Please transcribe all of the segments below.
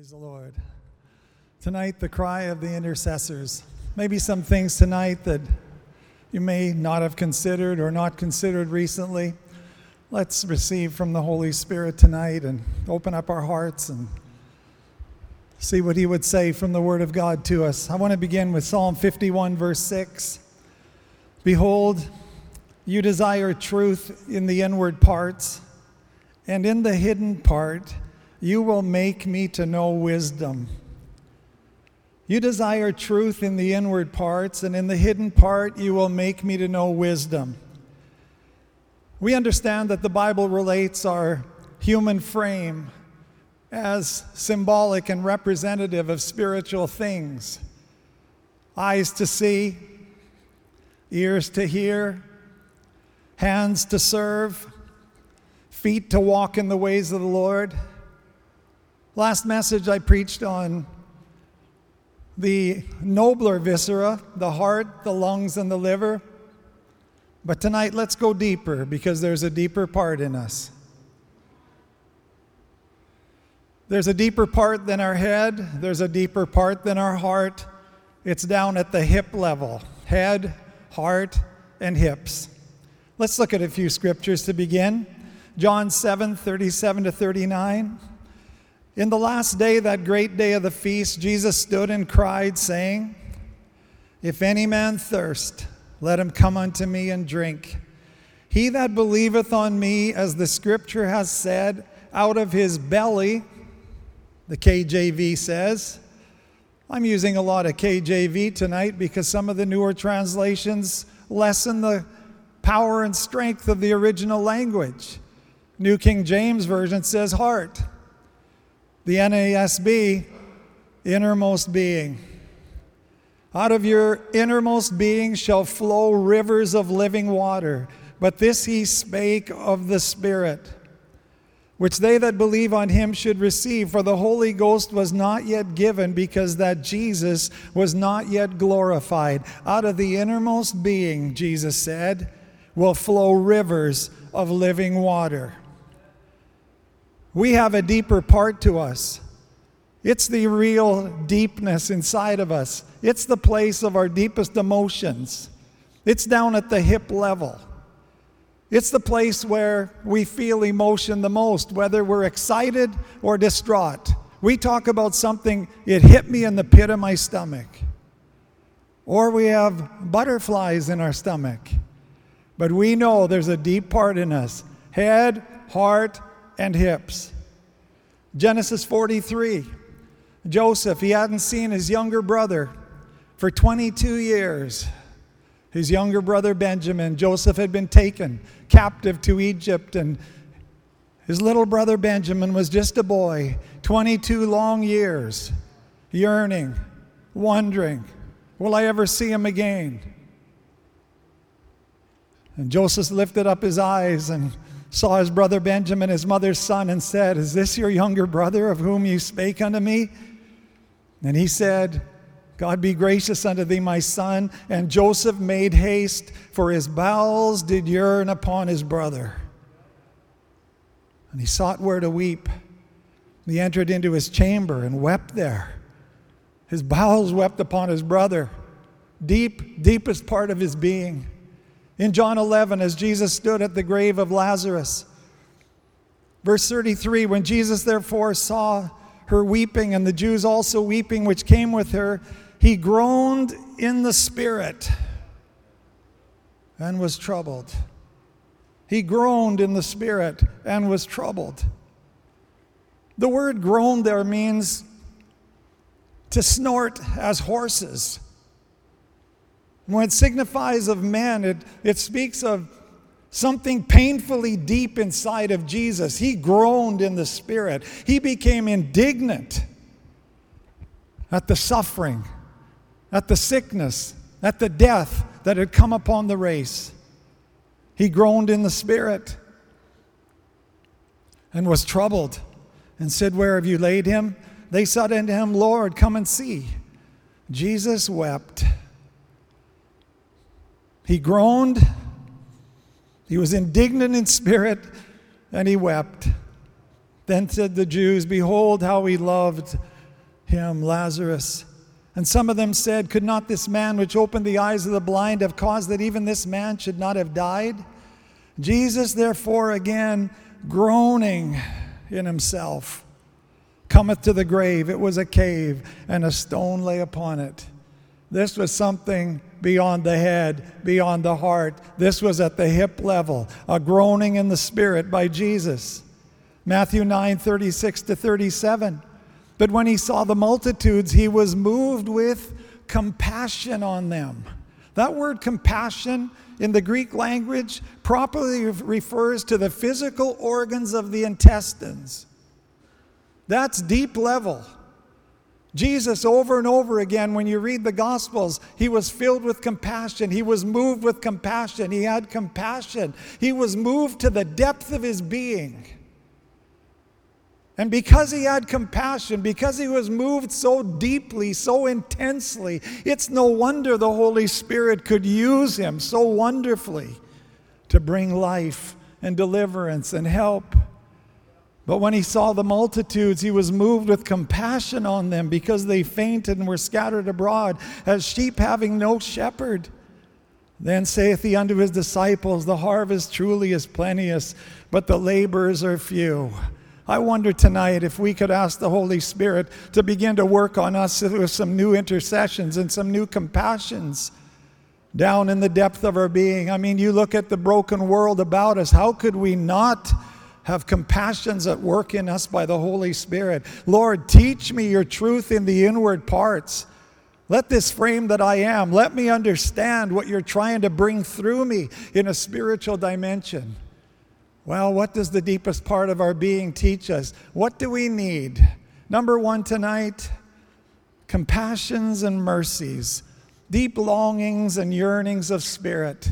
Praise the Lord. Tonight, the cry of the intercessors. Maybe some things tonight that you may not have considered or not considered recently. Let's receive from the Holy Spirit tonight and open up our hearts and see what He would say from the Word of God to us. I want to begin with Psalm 51, verse 6. Behold, you desire truth in the inward parts, and in the hidden part, you will make me to know wisdom. You desire truth in the inward parts, and in the hidden part, you will make me to know wisdom. We understand that the Bible relates our human frame as symbolic and representative of spiritual things eyes to see, ears to hear, hands to serve, feet to walk in the ways of the Lord. Last message I preached on the nobler viscera, the heart, the lungs, and the liver. But tonight, let's go deeper because there's a deeper part in us. There's a deeper part than our head, there's a deeper part than our heart. It's down at the hip level head, heart, and hips. Let's look at a few scriptures to begin. John 7 37 to 39. In the last day, that great day of the feast, Jesus stood and cried, saying, If any man thirst, let him come unto me and drink. He that believeth on me, as the scripture has said, out of his belly, the KJV says. I'm using a lot of KJV tonight because some of the newer translations lessen the power and strength of the original language. New King James Version says heart. The NASB, innermost being. Out of your innermost being shall flow rivers of living water. But this he spake of the Spirit, which they that believe on him should receive. For the Holy Ghost was not yet given, because that Jesus was not yet glorified. Out of the innermost being, Jesus said, will flow rivers of living water. We have a deeper part to us. It's the real deepness inside of us. It's the place of our deepest emotions. It's down at the hip level. It's the place where we feel emotion the most, whether we're excited or distraught. We talk about something, it hit me in the pit of my stomach. Or we have butterflies in our stomach. But we know there's a deep part in us head, heart, and hips. Genesis 43. Joseph, he hadn't seen his younger brother for 22 years. His younger brother Benjamin, Joseph had been taken captive to Egypt, and his little brother Benjamin was just a boy, 22 long years, yearning, wondering, will I ever see him again? And Joseph lifted up his eyes and saw his brother Benjamin, his mother's son, and said, Is this your younger brother of whom you spake unto me? And he said, God be gracious unto thee, my son. And Joseph made haste, for his bowels did yearn upon his brother. And he sought where to weep. He entered into his chamber and wept there. His bowels wept upon his brother, deep, deepest part of his being. In John 11, as Jesus stood at the grave of Lazarus, verse 33 when Jesus therefore saw her weeping and the Jews also weeping, which came with her, he groaned in the spirit and was troubled. He groaned in the spirit and was troubled. The word groan there means to snort as horses. When it signifies of men, it, it speaks of something painfully deep inside of Jesus. He groaned in the spirit, he became indignant at the suffering, at the sickness, at the death that had come upon the race. He groaned in the spirit and was troubled and said, Where have you laid him? They said unto him, Lord, come and see. Jesus wept. He groaned, he was indignant in spirit, and he wept. Then said the Jews, Behold, how we loved him, Lazarus. And some of them said, Could not this man which opened the eyes of the blind have caused that even this man should not have died? Jesus, therefore, again, groaning in himself, cometh to the grave. It was a cave, and a stone lay upon it. This was something beyond the head, beyond the heart. This was at the hip level, a groaning in the spirit by Jesus. Matthew 9 36 to 37. But when he saw the multitudes, he was moved with compassion on them. That word compassion in the Greek language properly refers to the physical organs of the intestines. That's deep level. Jesus, over and over again, when you read the Gospels, he was filled with compassion. He was moved with compassion. He had compassion. He was moved to the depth of his being. And because he had compassion, because he was moved so deeply, so intensely, it's no wonder the Holy Spirit could use him so wonderfully to bring life and deliverance and help. But when he saw the multitudes, he was moved with compassion on them because they fainted and were scattered abroad as sheep having no shepherd. Then saith he unto his disciples, The harvest truly is plenteous, but the laborers are few. I wonder tonight if we could ask the Holy Spirit to begin to work on us with some new intercessions and some new compassions down in the depth of our being. I mean, you look at the broken world about us, how could we not? Have compassions at work in us by the Holy Spirit. Lord, teach me your truth in the inward parts. Let this frame that I am, let me understand what you're trying to bring through me in a spiritual dimension. Well, what does the deepest part of our being teach us? What do we need? Number one tonight compassions and mercies, deep longings and yearnings of spirit.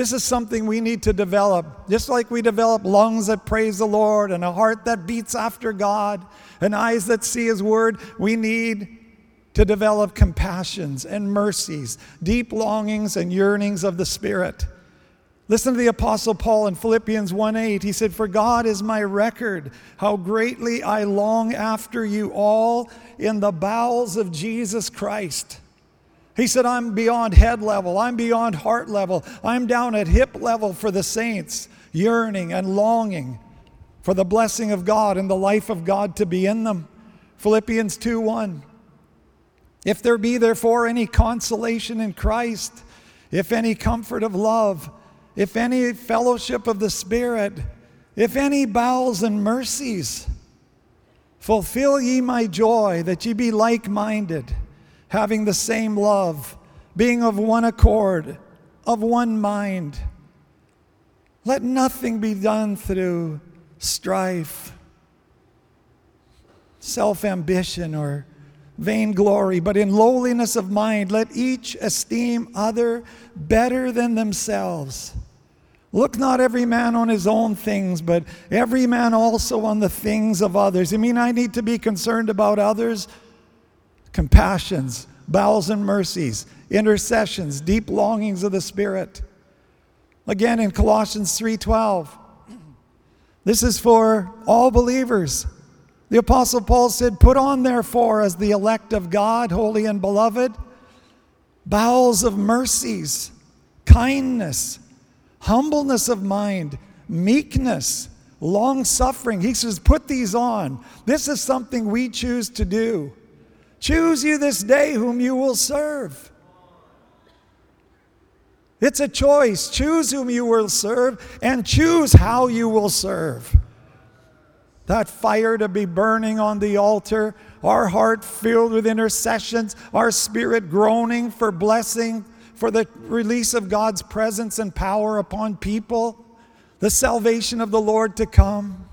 This is something we need to develop. Just like we develop lungs that praise the Lord and a heart that beats after God and eyes that see His Word, we need to develop compassions and mercies, deep longings and yearnings of the Spirit. Listen to the Apostle Paul in Philippians 1:8. He said, For God is my record, how greatly I long after you all in the bowels of Jesus Christ. He said, I'm beyond head level, I'm beyond heart level, I'm down at hip level for the saints, yearning and longing for the blessing of God and the life of God to be in them. Philippians 2 1. If there be therefore any consolation in Christ, if any comfort of love, if any fellowship of the Spirit, if any bowels and mercies, fulfill ye my joy that ye be like minded, having the same love, being of one accord, of one mind. Let nothing be done through strife, self ambition, or vainglory, but in lowliness of mind, let each esteem other better than themselves. Look not every man on his own things, but every man also on the things of others. You mean, I need to be concerned about others. Compassions, bowels and mercies, intercessions, deep longings of the Spirit. Again in Colossians 3:12. This is for all believers. The apostle Paul said, "Put on therefore as the elect of God, holy and beloved, bowels of mercies, kindness, humbleness of mind, meekness, long suffering. He says, put these on. This is something we choose to do. Choose you this day whom you will serve. It's a choice. Choose whom you will serve and choose how you will serve. That fire to be burning on the altar, our heart filled with intercessions, our spirit groaning for blessing, for the release of God's presence and power upon people, the salvation of the Lord to come,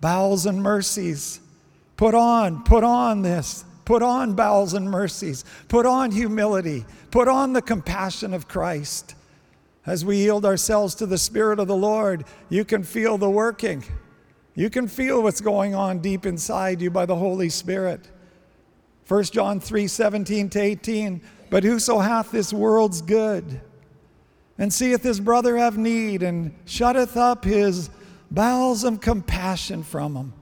bowels and mercies. Put on, put on this. Put on bowels and mercies. Put on humility. Put on the compassion of Christ. As we yield ourselves to the Spirit of the Lord, you can feel the working. You can feel what's going on deep inside you by the Holy Spirit. 1 John 3 17 to 18. But whoso hath this world's good, and seeth his brother have need, and shutteth up his bowels of compassion from him.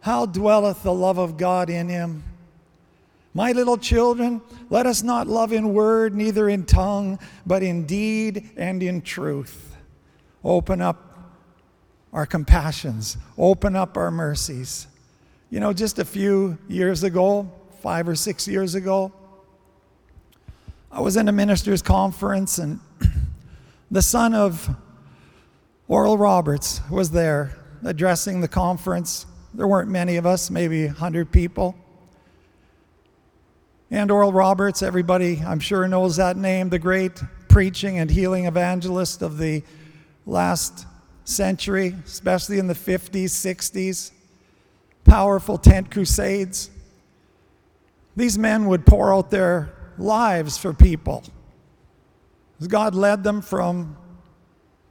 How dwelleth the love of God in him? My little children, let us not love in word, neither in tongue, but in deed and in truth. Open up our compassions, open up our mercies. You know, just a few years ago, five or six years ago, I was in a minister's conference, and the son of Oral Roberts was there addressing the conference. There weren't many of us, maybe 100 people. And Oral Roberts, everybody I'm sure knows that name, the great preaching and healing evangelist of the last century, especially in the 50s, 60s. Powerful tent crusades. These men would pour out their lives for people. God led them from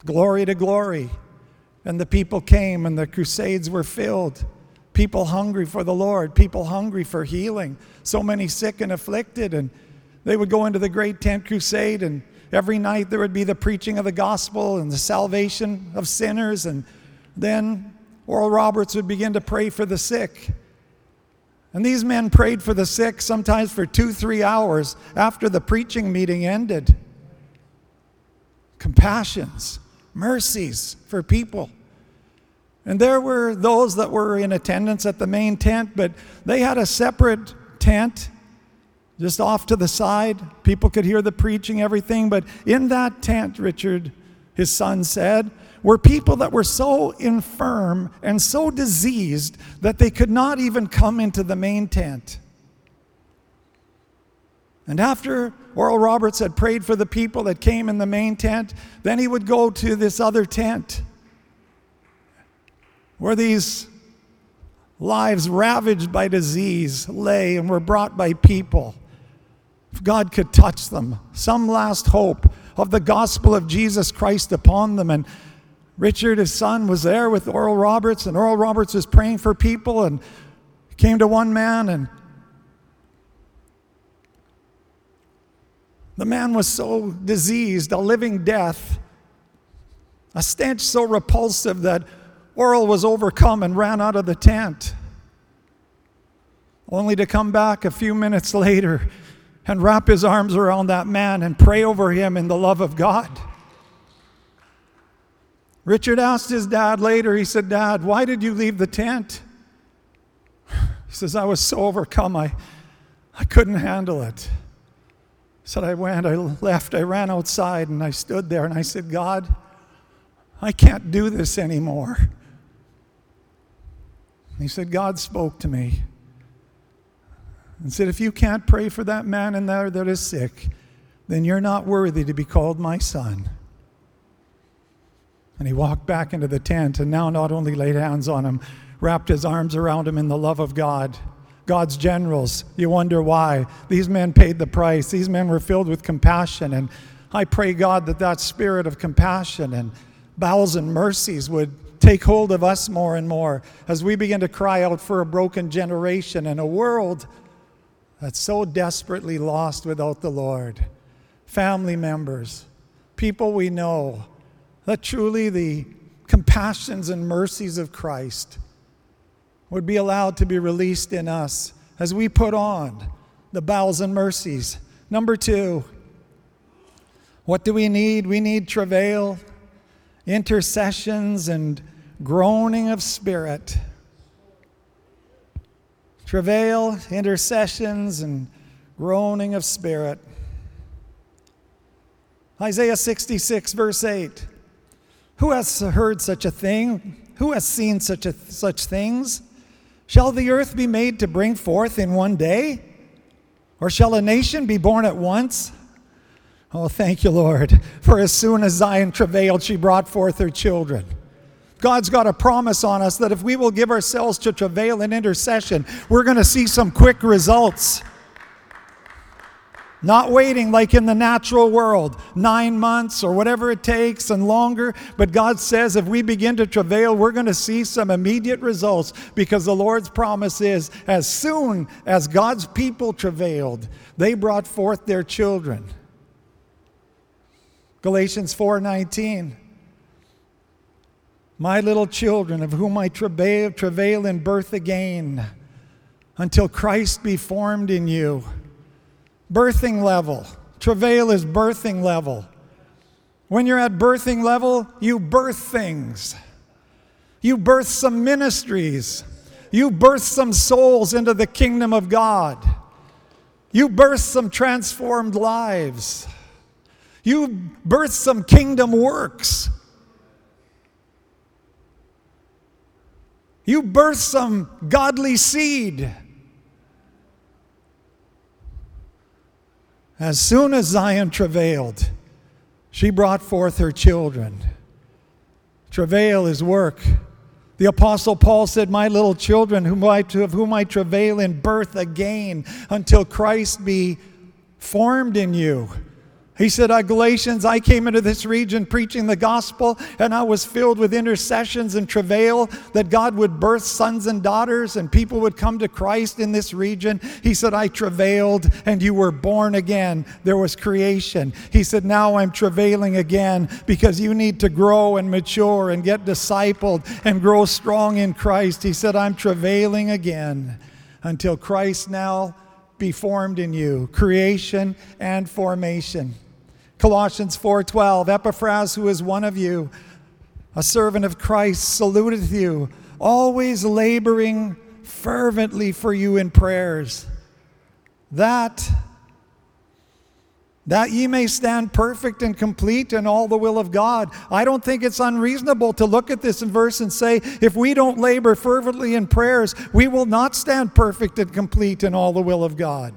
glory to glory. And the people came and the crusades were filled people hungry for the Lord, people hungry for healing, so many sick and afflicted. And they would go into the great tent crusade, and every night there would be the preaching of the gospel and the salvation of sinners. And then Oral Roberts would begin to pray for the sick. And these men prayed for the sick sometimes for two, three hours after the preaching meeting ended. Compassions, mercies for people. And there were those that were in attendance at the main tent, but they had a separate tent just off to the side. People could hear the preaching, everything. But in that tent, Richard, his son said, were people that were so infirm and so diseased that they could not even come into the main tent. And after Oral Roberts had prayed for the people that came in the main tent, then he would go to this other tent where these lives ravaged by disease lay and were brought by people. If God could touch them, some last hope of the gospel of Jesus Christ upon them. And Richard, his son, was there with Oral Roberts, and Oral Roberts was praying for people and came to one man and the man was so diseased, a living death, a stench so repulsive that Oral was overcome and ran out of the tent, only to come back a few minutes later and wrap his arms around that man and pray over him in the love of God. Richard asked his dad later, he said, Dad, why did you leave the tent? He says, I was so overcome, I, I couldn't handle it. He said, I went, I left, I ran outside, and I stood there and I said, God, I can't do this anymore. He said, God spoke to me and said, If you can't pray for that man in there that is sick, then you're not worthy to be called my son. And he walked back into the tent and now not only laid hands on him, wrapped his arms around him in the love of God. God's generals, you wonder why. These men paid the price. These men were filled with compassion. And I pray, God, that that spirit of compassion and bowels and mercies would take hold of us more and more as we begin to cry out for a broken generation and a world that's so desperately lost without the Lord. Family members, people we know, that truly the compassions and mercies of Christ would be allowed to be released in us as we put on the bowels and mercies. Number two, what do we need? We need travail, intercessions, and groaning of spirit. Travail, intercessions, and groaning of spirit. Isaiah 66, verse 8. Who has heard such a thing? Who has seen such, a, such things? Shall the earth be made to bring forth in one day? Or shall a nation be born at once? Oh, thank you, Lord. For as soon as Zion travailed, she brought forth her children. God's got a promise on us that if we will give ourselves to travail and intercession, we're going to see some quick results. Not waiting like in the natural world, nine months or whatever it takes and longer. But God says if we begin to travail, we're going to see some immediate results because the Lord's promise is as soon as God's people travailed, they brought forth their children. Galatians 4:19 My little children, of whom I travail, travail in birth again, until Christ be formed in you. Birthing level. Travail is birthing level. When you're at birthing level, you birth things. You birth some ministries. You birth some souls into the kingdom of God. You birth some transformed lives. You birth some kingdom works. You birth some godly seed. As soon as Zion travailed, she brought forth her children. Travail is work. The Apostle Paul said, My little children, whom I, of whom I travail in birth again, until Christ be formed in you. He said, uh, Galatians, I came into this region preaching the gospel, and I was filled with intercessions and travail that God would birth sons and daughters, and people would come to Christ in this region. He said, I travailed, and you were born again. There was creation. He said, Now I'm travailing again because you need to grow and mature and get discipled and grow strong in Christ. He said, I'm travailing again until Christ now be formed in you creation and formation. Colossians 4:12 Epaphras who is one of you a servant of Christ saluteth you always laboring fervently for you in prayers that that ye may stand perfect and complete in all the will of God. I don't think it's unreasonable to look at this verse and say, if we don't labor fervently in prayers, we will not stand perfect and complete in all the will of God.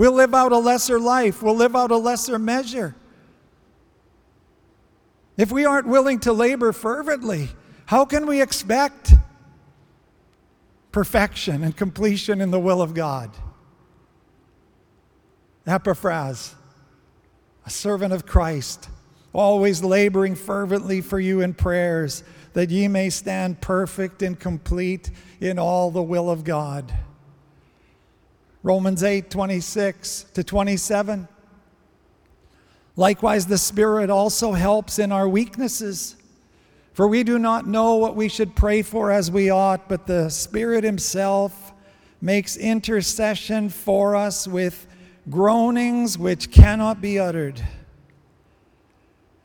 We'll live out a lesser life, we'll live out a lesser measure. If we aren't willing to labor fervently, how can we expect perfection and completion in the will of God? Epaphras, a servant of Christ, always laboring fervently for you in prayers, that ye may stand perfect and complete in all the will of God. Romans 8 26 to 27. Likewise, the Spirit also helps in our weaknesses. For we do not know what we should pray for as we ought, but the Spirit Himself makes intercession for us with groanings which cannot be uttered.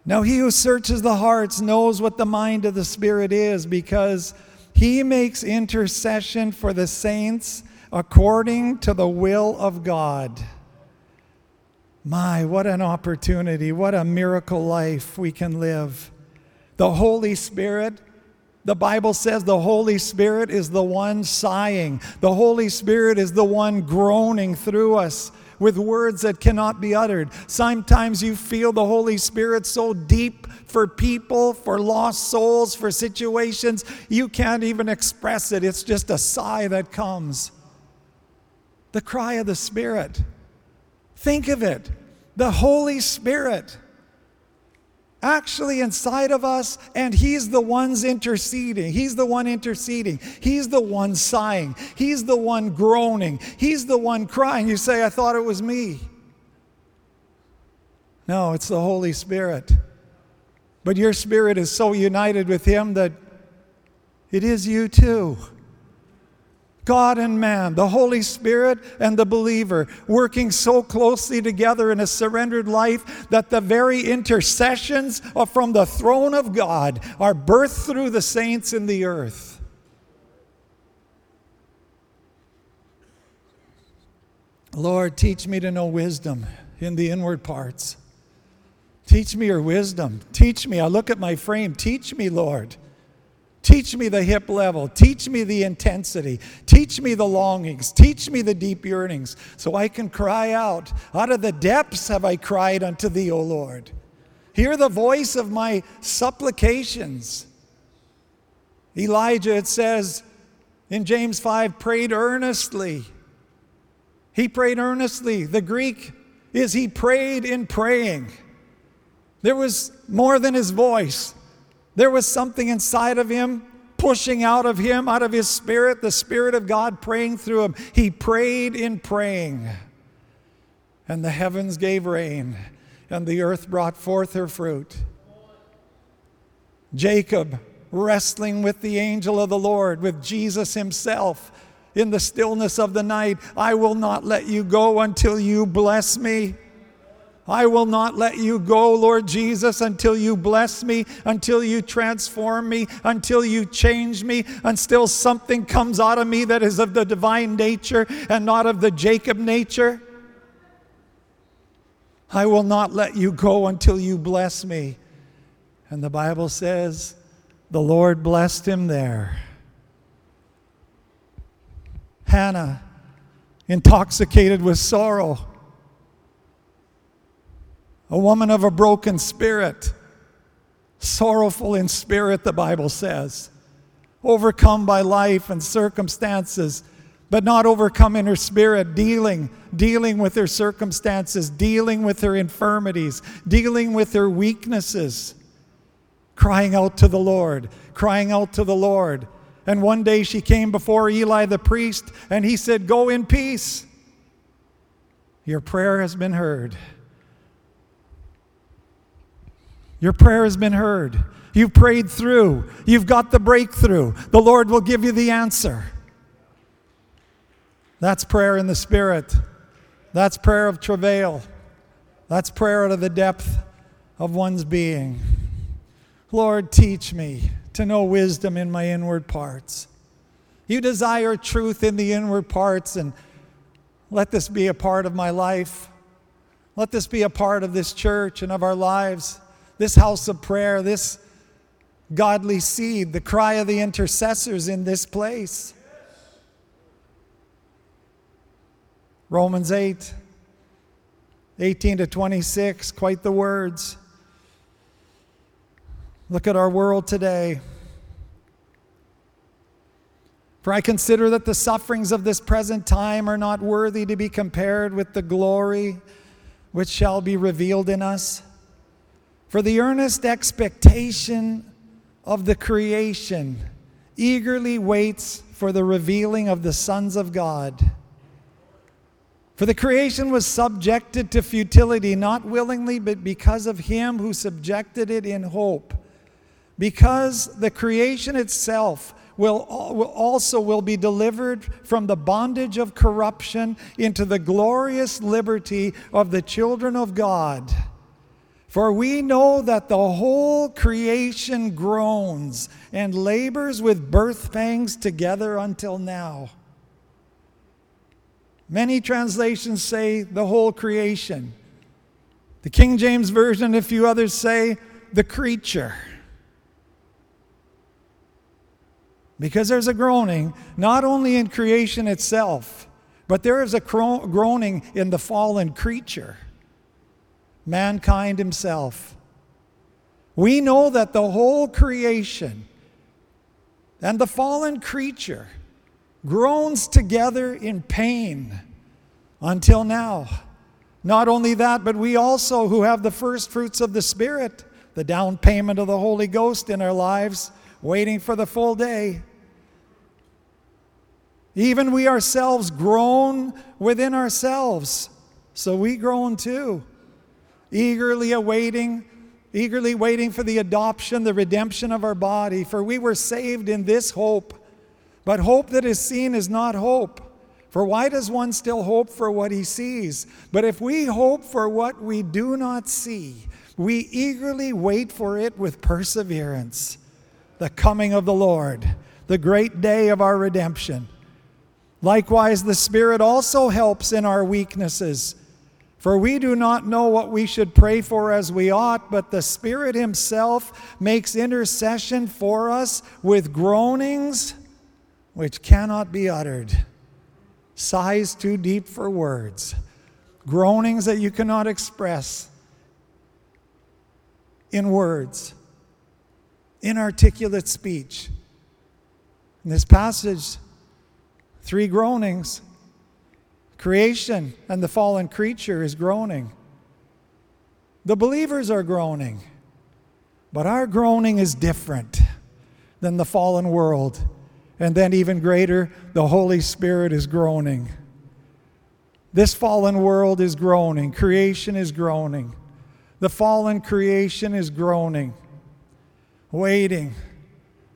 Now, he who searches the hearts knows what the mind of the Spirit is, because he makes intercession for the saints according to the will of God. My, what an opportunity, what a miracle life we can live. The Holy Spirit, the Bible says the Holy Spirit is the one sighing, the Holy Spirit is the one groaning through us with words that cannot be uttered. Sometimes you feel the Holy Spirit so deep for people, for lost souls, for situations, you can't even express it. It's just a sigh that comes the cry of the Spirit. Think of it the Holy Spirit actually inside of us, and He's the one's interceding. He's the one interceding. He's the one sighing. He's the one groaning. He's the one crying. You say, I thought it was me. No, it's the Holy Spirit. But your spirit is so united with Him that it is you too. God and man, the Holy Spirit and the believer, working so closely together in a surrendered life that the very intercessions from the throne of God are birthed through the saints in the earth. Lord, teach me to know wisdom in the inward parts. Teach me your wisdom. Teach me. I look at my frame. Teach me, Lord. Teach me the hip level. Teach me the intensity. Teach me the longings. Teach me the deep yearnings so I can cry out. Out of the depths have I cried unto thee, O Lord. Hear the voice of my supplications. Elijah, it says in James 5, prayed earnestly. He prayed earnestly. The Greek is he prayed in praying. There was more than his voice. There was something inside of him pushing out of him, out of his spirit, the Spirit of God praying through him. He prayed in praying. And the heavens gave rain, and the earth brought forth her fruit. Jacob wrestling with the angel of the Lord, with Jesus himself in the stillness of the night. I will not let you go until you bless me. I will not let you go, Lord Jesus, until you bless me, until you transform me, until you change me, until something comes out of me that is of the divine nature and not of the Jacob nature. I will not let you go until you bless me. And the Bible says, the Lord blessed him there. Hannah, intoxicated with sorrow, a woman of a broken spirit, sorrowful in spirit, the Bible says, overcome by life and circumstances, but not overcome in her spirit, dealing, dealing with her circumstances, dealing with her infirmities, dealing with her weaknesses, crying out to the Lord, crying out to the Lord. And one day she came before Eli the priest, and he said, Go in peace. Your prayer has been heard. Your prayer has been heard. You've prayed through. You've got the breakthrough. The Lord will give you the answer. That's prayer in the Spirit. That's prayer of travail. That's prayer out of the depth of one's being. Lord, teach me to know wisdom in my inward parts. You desire truth in the inward parts, and let this be a part of my life. Let this be a part of this church and of our lives this house of prayer, this godly seed, the cry of the intercessors in this place. Romans 8, 18 to 26, quite the words. Look at our world today. For I consider that the sufferings of this present time are not worthy to be compared with the glory which shall be revealed in us. For the earnest expectation of the creation eagerly waits for the revealing of the sons of God. For the creation was subjected to futility, not willingly, but because of him who subjected it in hope. Because the creation itself will, also will be delivered from the bondage of corruption into the glorious liberty of the children of God. For we know that the whole creation groans and labors with birth pangs together until now. Many translations say the whole creation. The King James Version, and a few others say the creature. Because there's a groaning, not only in creation itself, but there is a groaning in the fallen creature mankind himself. We know that the whole creation and the fallen creature groans together in pain until now. Not only that, but we also, who have the first fruits of the Spirit, the down payment of the Holy Ghost in our lives, waiting for the full day. Even we ourselves groan within ourselves. So we groan too eagerly awaiting, eagerly waiting for the adoption, the redemption of our body. For we were saved in this hope. But hope that is seen is not hope. For why does one still hope for what he sees? But if we hope for what we do not see, we eagerly wait for it with perseverance. The coming of the Lord, the great day of our redemption. Likewise, the Spirit also helps in our weaknesses. For we do not know what we should pray for as we ought, but the Spirit Himself makes intercession for us with groanings which cannot be uttered, sighs too deep for words, groanings that you cannot express in words, inarticulate speech. In this passage, three groanings Creation and the fallen creature is groaning. The believers are groaning. But our groaning is different than the fallen world. And then, even greater, the Holy Spirit is groaning. This fallen world is groaning. Creation is groaning. The fallen creation is groaning. waiting,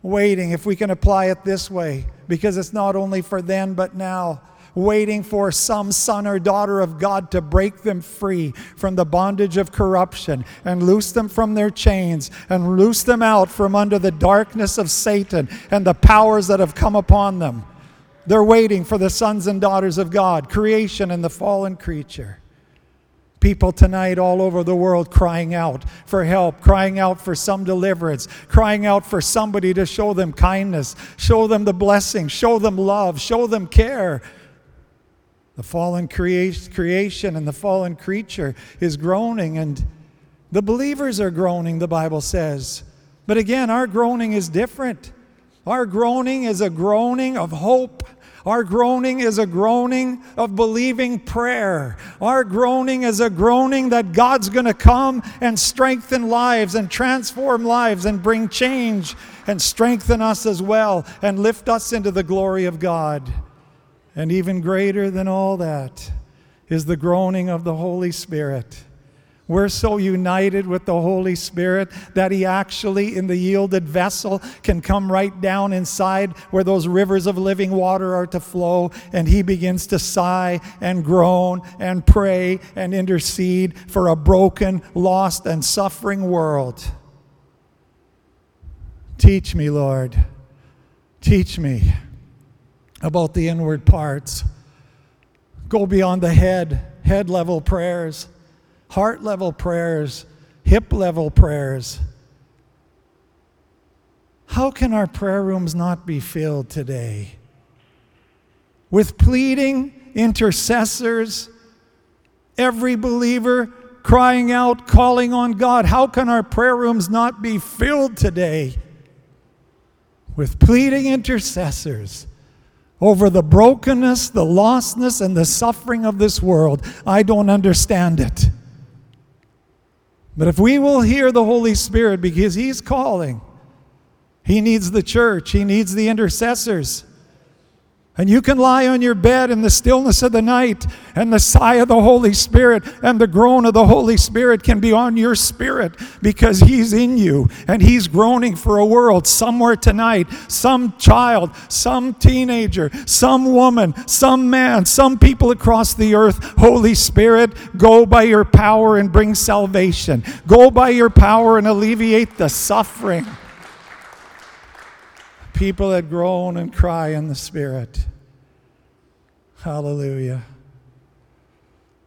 waiting, if we can apply it this way, because it's not only for then but now waiting for some son or daughter of God to break them free from the bondage of corruption and loose them from their chains and loose them out from under the darkness of Satan and the powers that have come upon them. They're waiting for the sons and daughters of God, creation and the fallen creature. People tonight all over the world crying out for help, crying out for some deliverance, crying out for somebody to show them kindness, show them the blessing, show them love, show them care, the fallen creation and the fallen creature is groaning, and the believers are groaning, the Bible says. But again, our groaning is different. Our groaning is a groaning of hope. Our groaning is a groaning of believing prayer. Our groaning is a groaning that God's going to come and strengthen lives and transform lives and bring change and strengthen us as well and lift us into the glory of God. And even greater than all that is the groaning of the Holy Spirit. We're so united with the Holy Spirit that He actually, in the yielded vessel, can come right down inside where those rivers of living water are to flow, and He begins to sigh and groan and pray and intercede for a broken, lost, and suffering world. Teach me, Lord. Teach me about the inward parts. Go beyond the head, head level prayers, heart level prayers, hip level prayers. How can our prayer rooms not be filled today with pleading intercessors, every believer crying out, calling on God? How can our prayer rooms not be filled today with pleading intercessors? Over the brokenness, the lostness, and the suffering of this world. I don't understand it. But if we will hear the Holy Spirit because He's calling, He needs the church, He needs the intercessors. And you can lie on your bed in the stillness of the night, and the sigh of the Holy Spirit and the groan of the Holy Spirit can be on your spirit because He's in you and He's groaning for a world somewhere tonight. Some child, some teenager, some woman, some man, some people across the earth. Holy Spirit, go by your power and bring salvation. Go by your power and alleviate the suffering people that groan and cry in the Spirit. Hallelujah.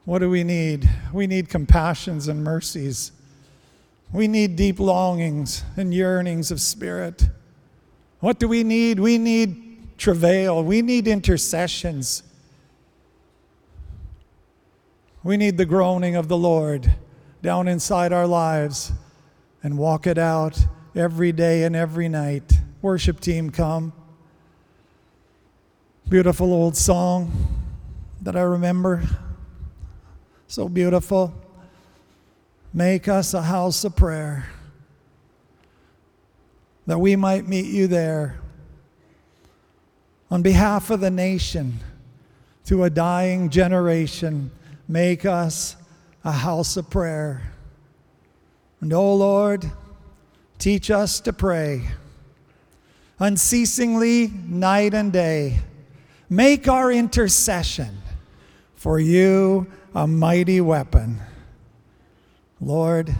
What do we need? We need compassions and mercies. We need deep longings and yearnings of spirit. What do we need? We need travail. We need intercessions. We need the groaning of the Lord down inside our lives and walk it out every day and every night. Worship team, come. Beautiful old song that I remember. So beautiful. Make us a house of prayer that we might meet you there. On behalf of the nation, to a dying generation, make us a house of prayer. And oh Lord, teach us to pray unceasingly, night and day. Make our intercession for you a mighty weapon. Lord,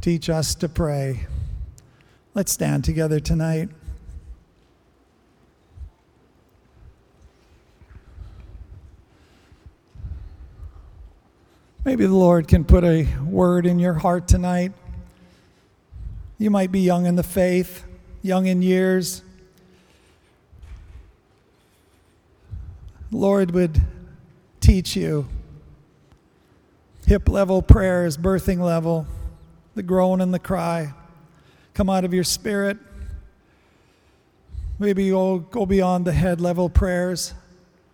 teach us to pray. Let's stand together tonight. Maybe the Lord can put a word in your heart tonight. You might be young in the faith young in years, Lord would teach you hip level prayers, birthing level, the groan and the cry come out of your spirit. Maybe you'll go beyond the head level prayers,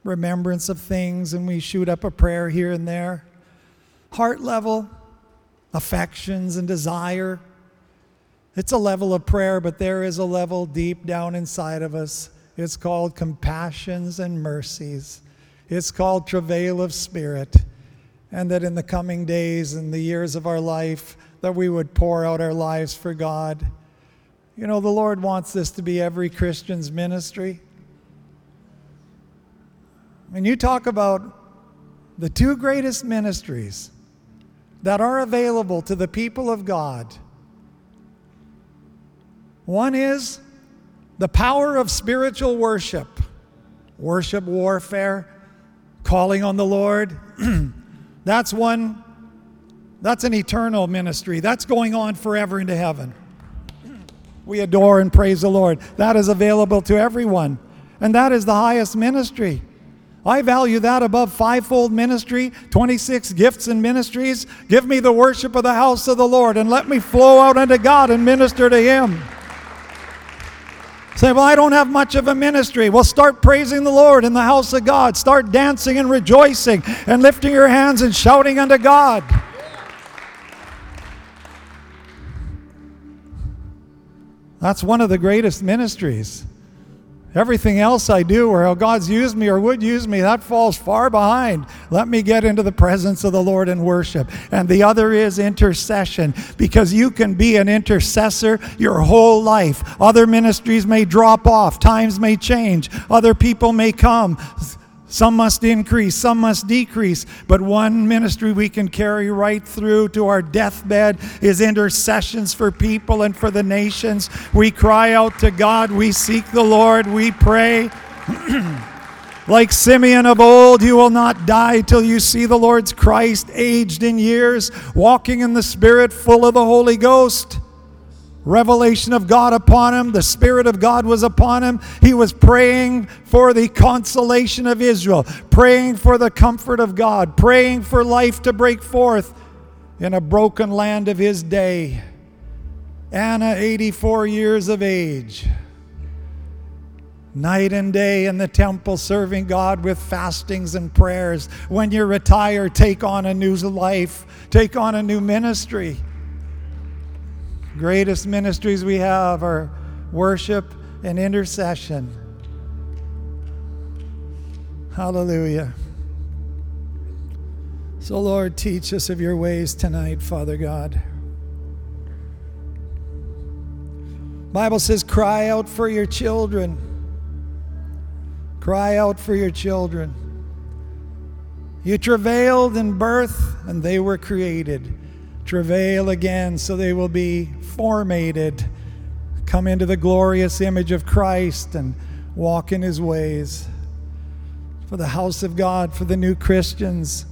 remembrance of things, and we shoot up a prayer here and there. Heart level, affections and desire, it's a level of prayer, but there is a level deep down inside of us. It's called compassions and mercies. It's called travail of spirit. And that in the coming days and the years of our life, that we would pour out our lives for God. You know, the Lord wants this to be every Christian's ministry. When you talk about the two greatest ministries that are available to the people of God, one is the power of spiritual worship, worship warfare, calling on the Lord. that's one, that's an eternal ministry. That's going on forever into heaven. We adore and praise the Lord. That is available to everyone. And that is the highest ministry. I value that above fivefold ministry, 26 gifts and ministries. Give me the worship of the house of the Lord and let me flow out unto God and minister to Him. Say, well, I don't have much of a ministry. Well, start praising the Lord in the house of God. Start dancing and rejoicing and lifting your hands and shouting unto God. That's one of the greatest ministries. Everything else I do or how God's used me or would use me, that falls far behind. Let me get into the presence of the Lord and worship. And the other is intercession because you can be an intercessor your whole life. Other ministries may drop off, times may change, other people may come. Some must increase, some must decrease. But one ministry we can carry right through to our deathbed is intercessions for people and for the nations. We cry out to God, we seek the Lord, we pray. like Simeon of old, you will not die till you see the Lord's Christ, aged in years, walking in the Spirit, full of the Holy Ghost revelation of God upon him. The Spirit of God was upon him. He was praying for the consolation of Israel, praying for the comfort of God, praying for life to break forth in a broken land of his day. Anna, 84 years of age, night and day in the temple serving God with fastings and prayers. When you retire, take on a new life, take on a new ministry greatest ministries we have are worship and intercession. Hallelujah. So, Lord, teach us of your ways tonight, Father God. Bible says, cry out for your children. Cry out for your children. You travailed in birth, and they were created travail again so they will be formated, come into the glorious image of Christ and walk in his ways. For the house of God, for the new Christians,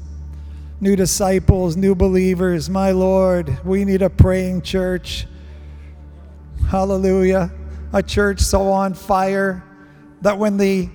new disciples, new believers, my Lord, we need a praying church. Hallelujah. A church so on fire that when the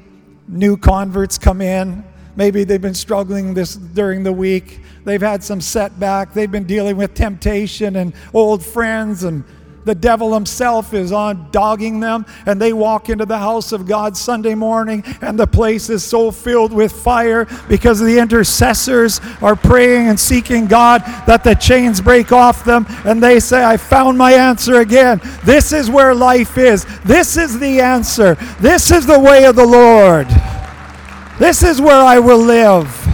new converts come in, maybe they've been struggling this during the week, They've had some setback. They've been dealing with temptation and old friends and the devil himself is on dogging them and they walk into the house of God Sunday morning and the place is so filled with fire because the intercessors are praying and seeking God that the chains break off them and they say I found my answer again. This is where life is. This is the answer. This is the way of the Lord this is where I will live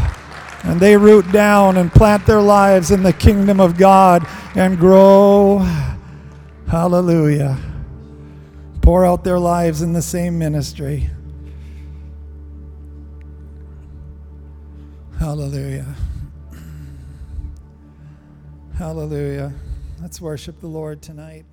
and they root down and plant their lives in the kingdom of God and grow. Hallelujah. Pour out their lives in the same ministry. Hallelujah. Hallelujah. Let's worship the Lord tonight.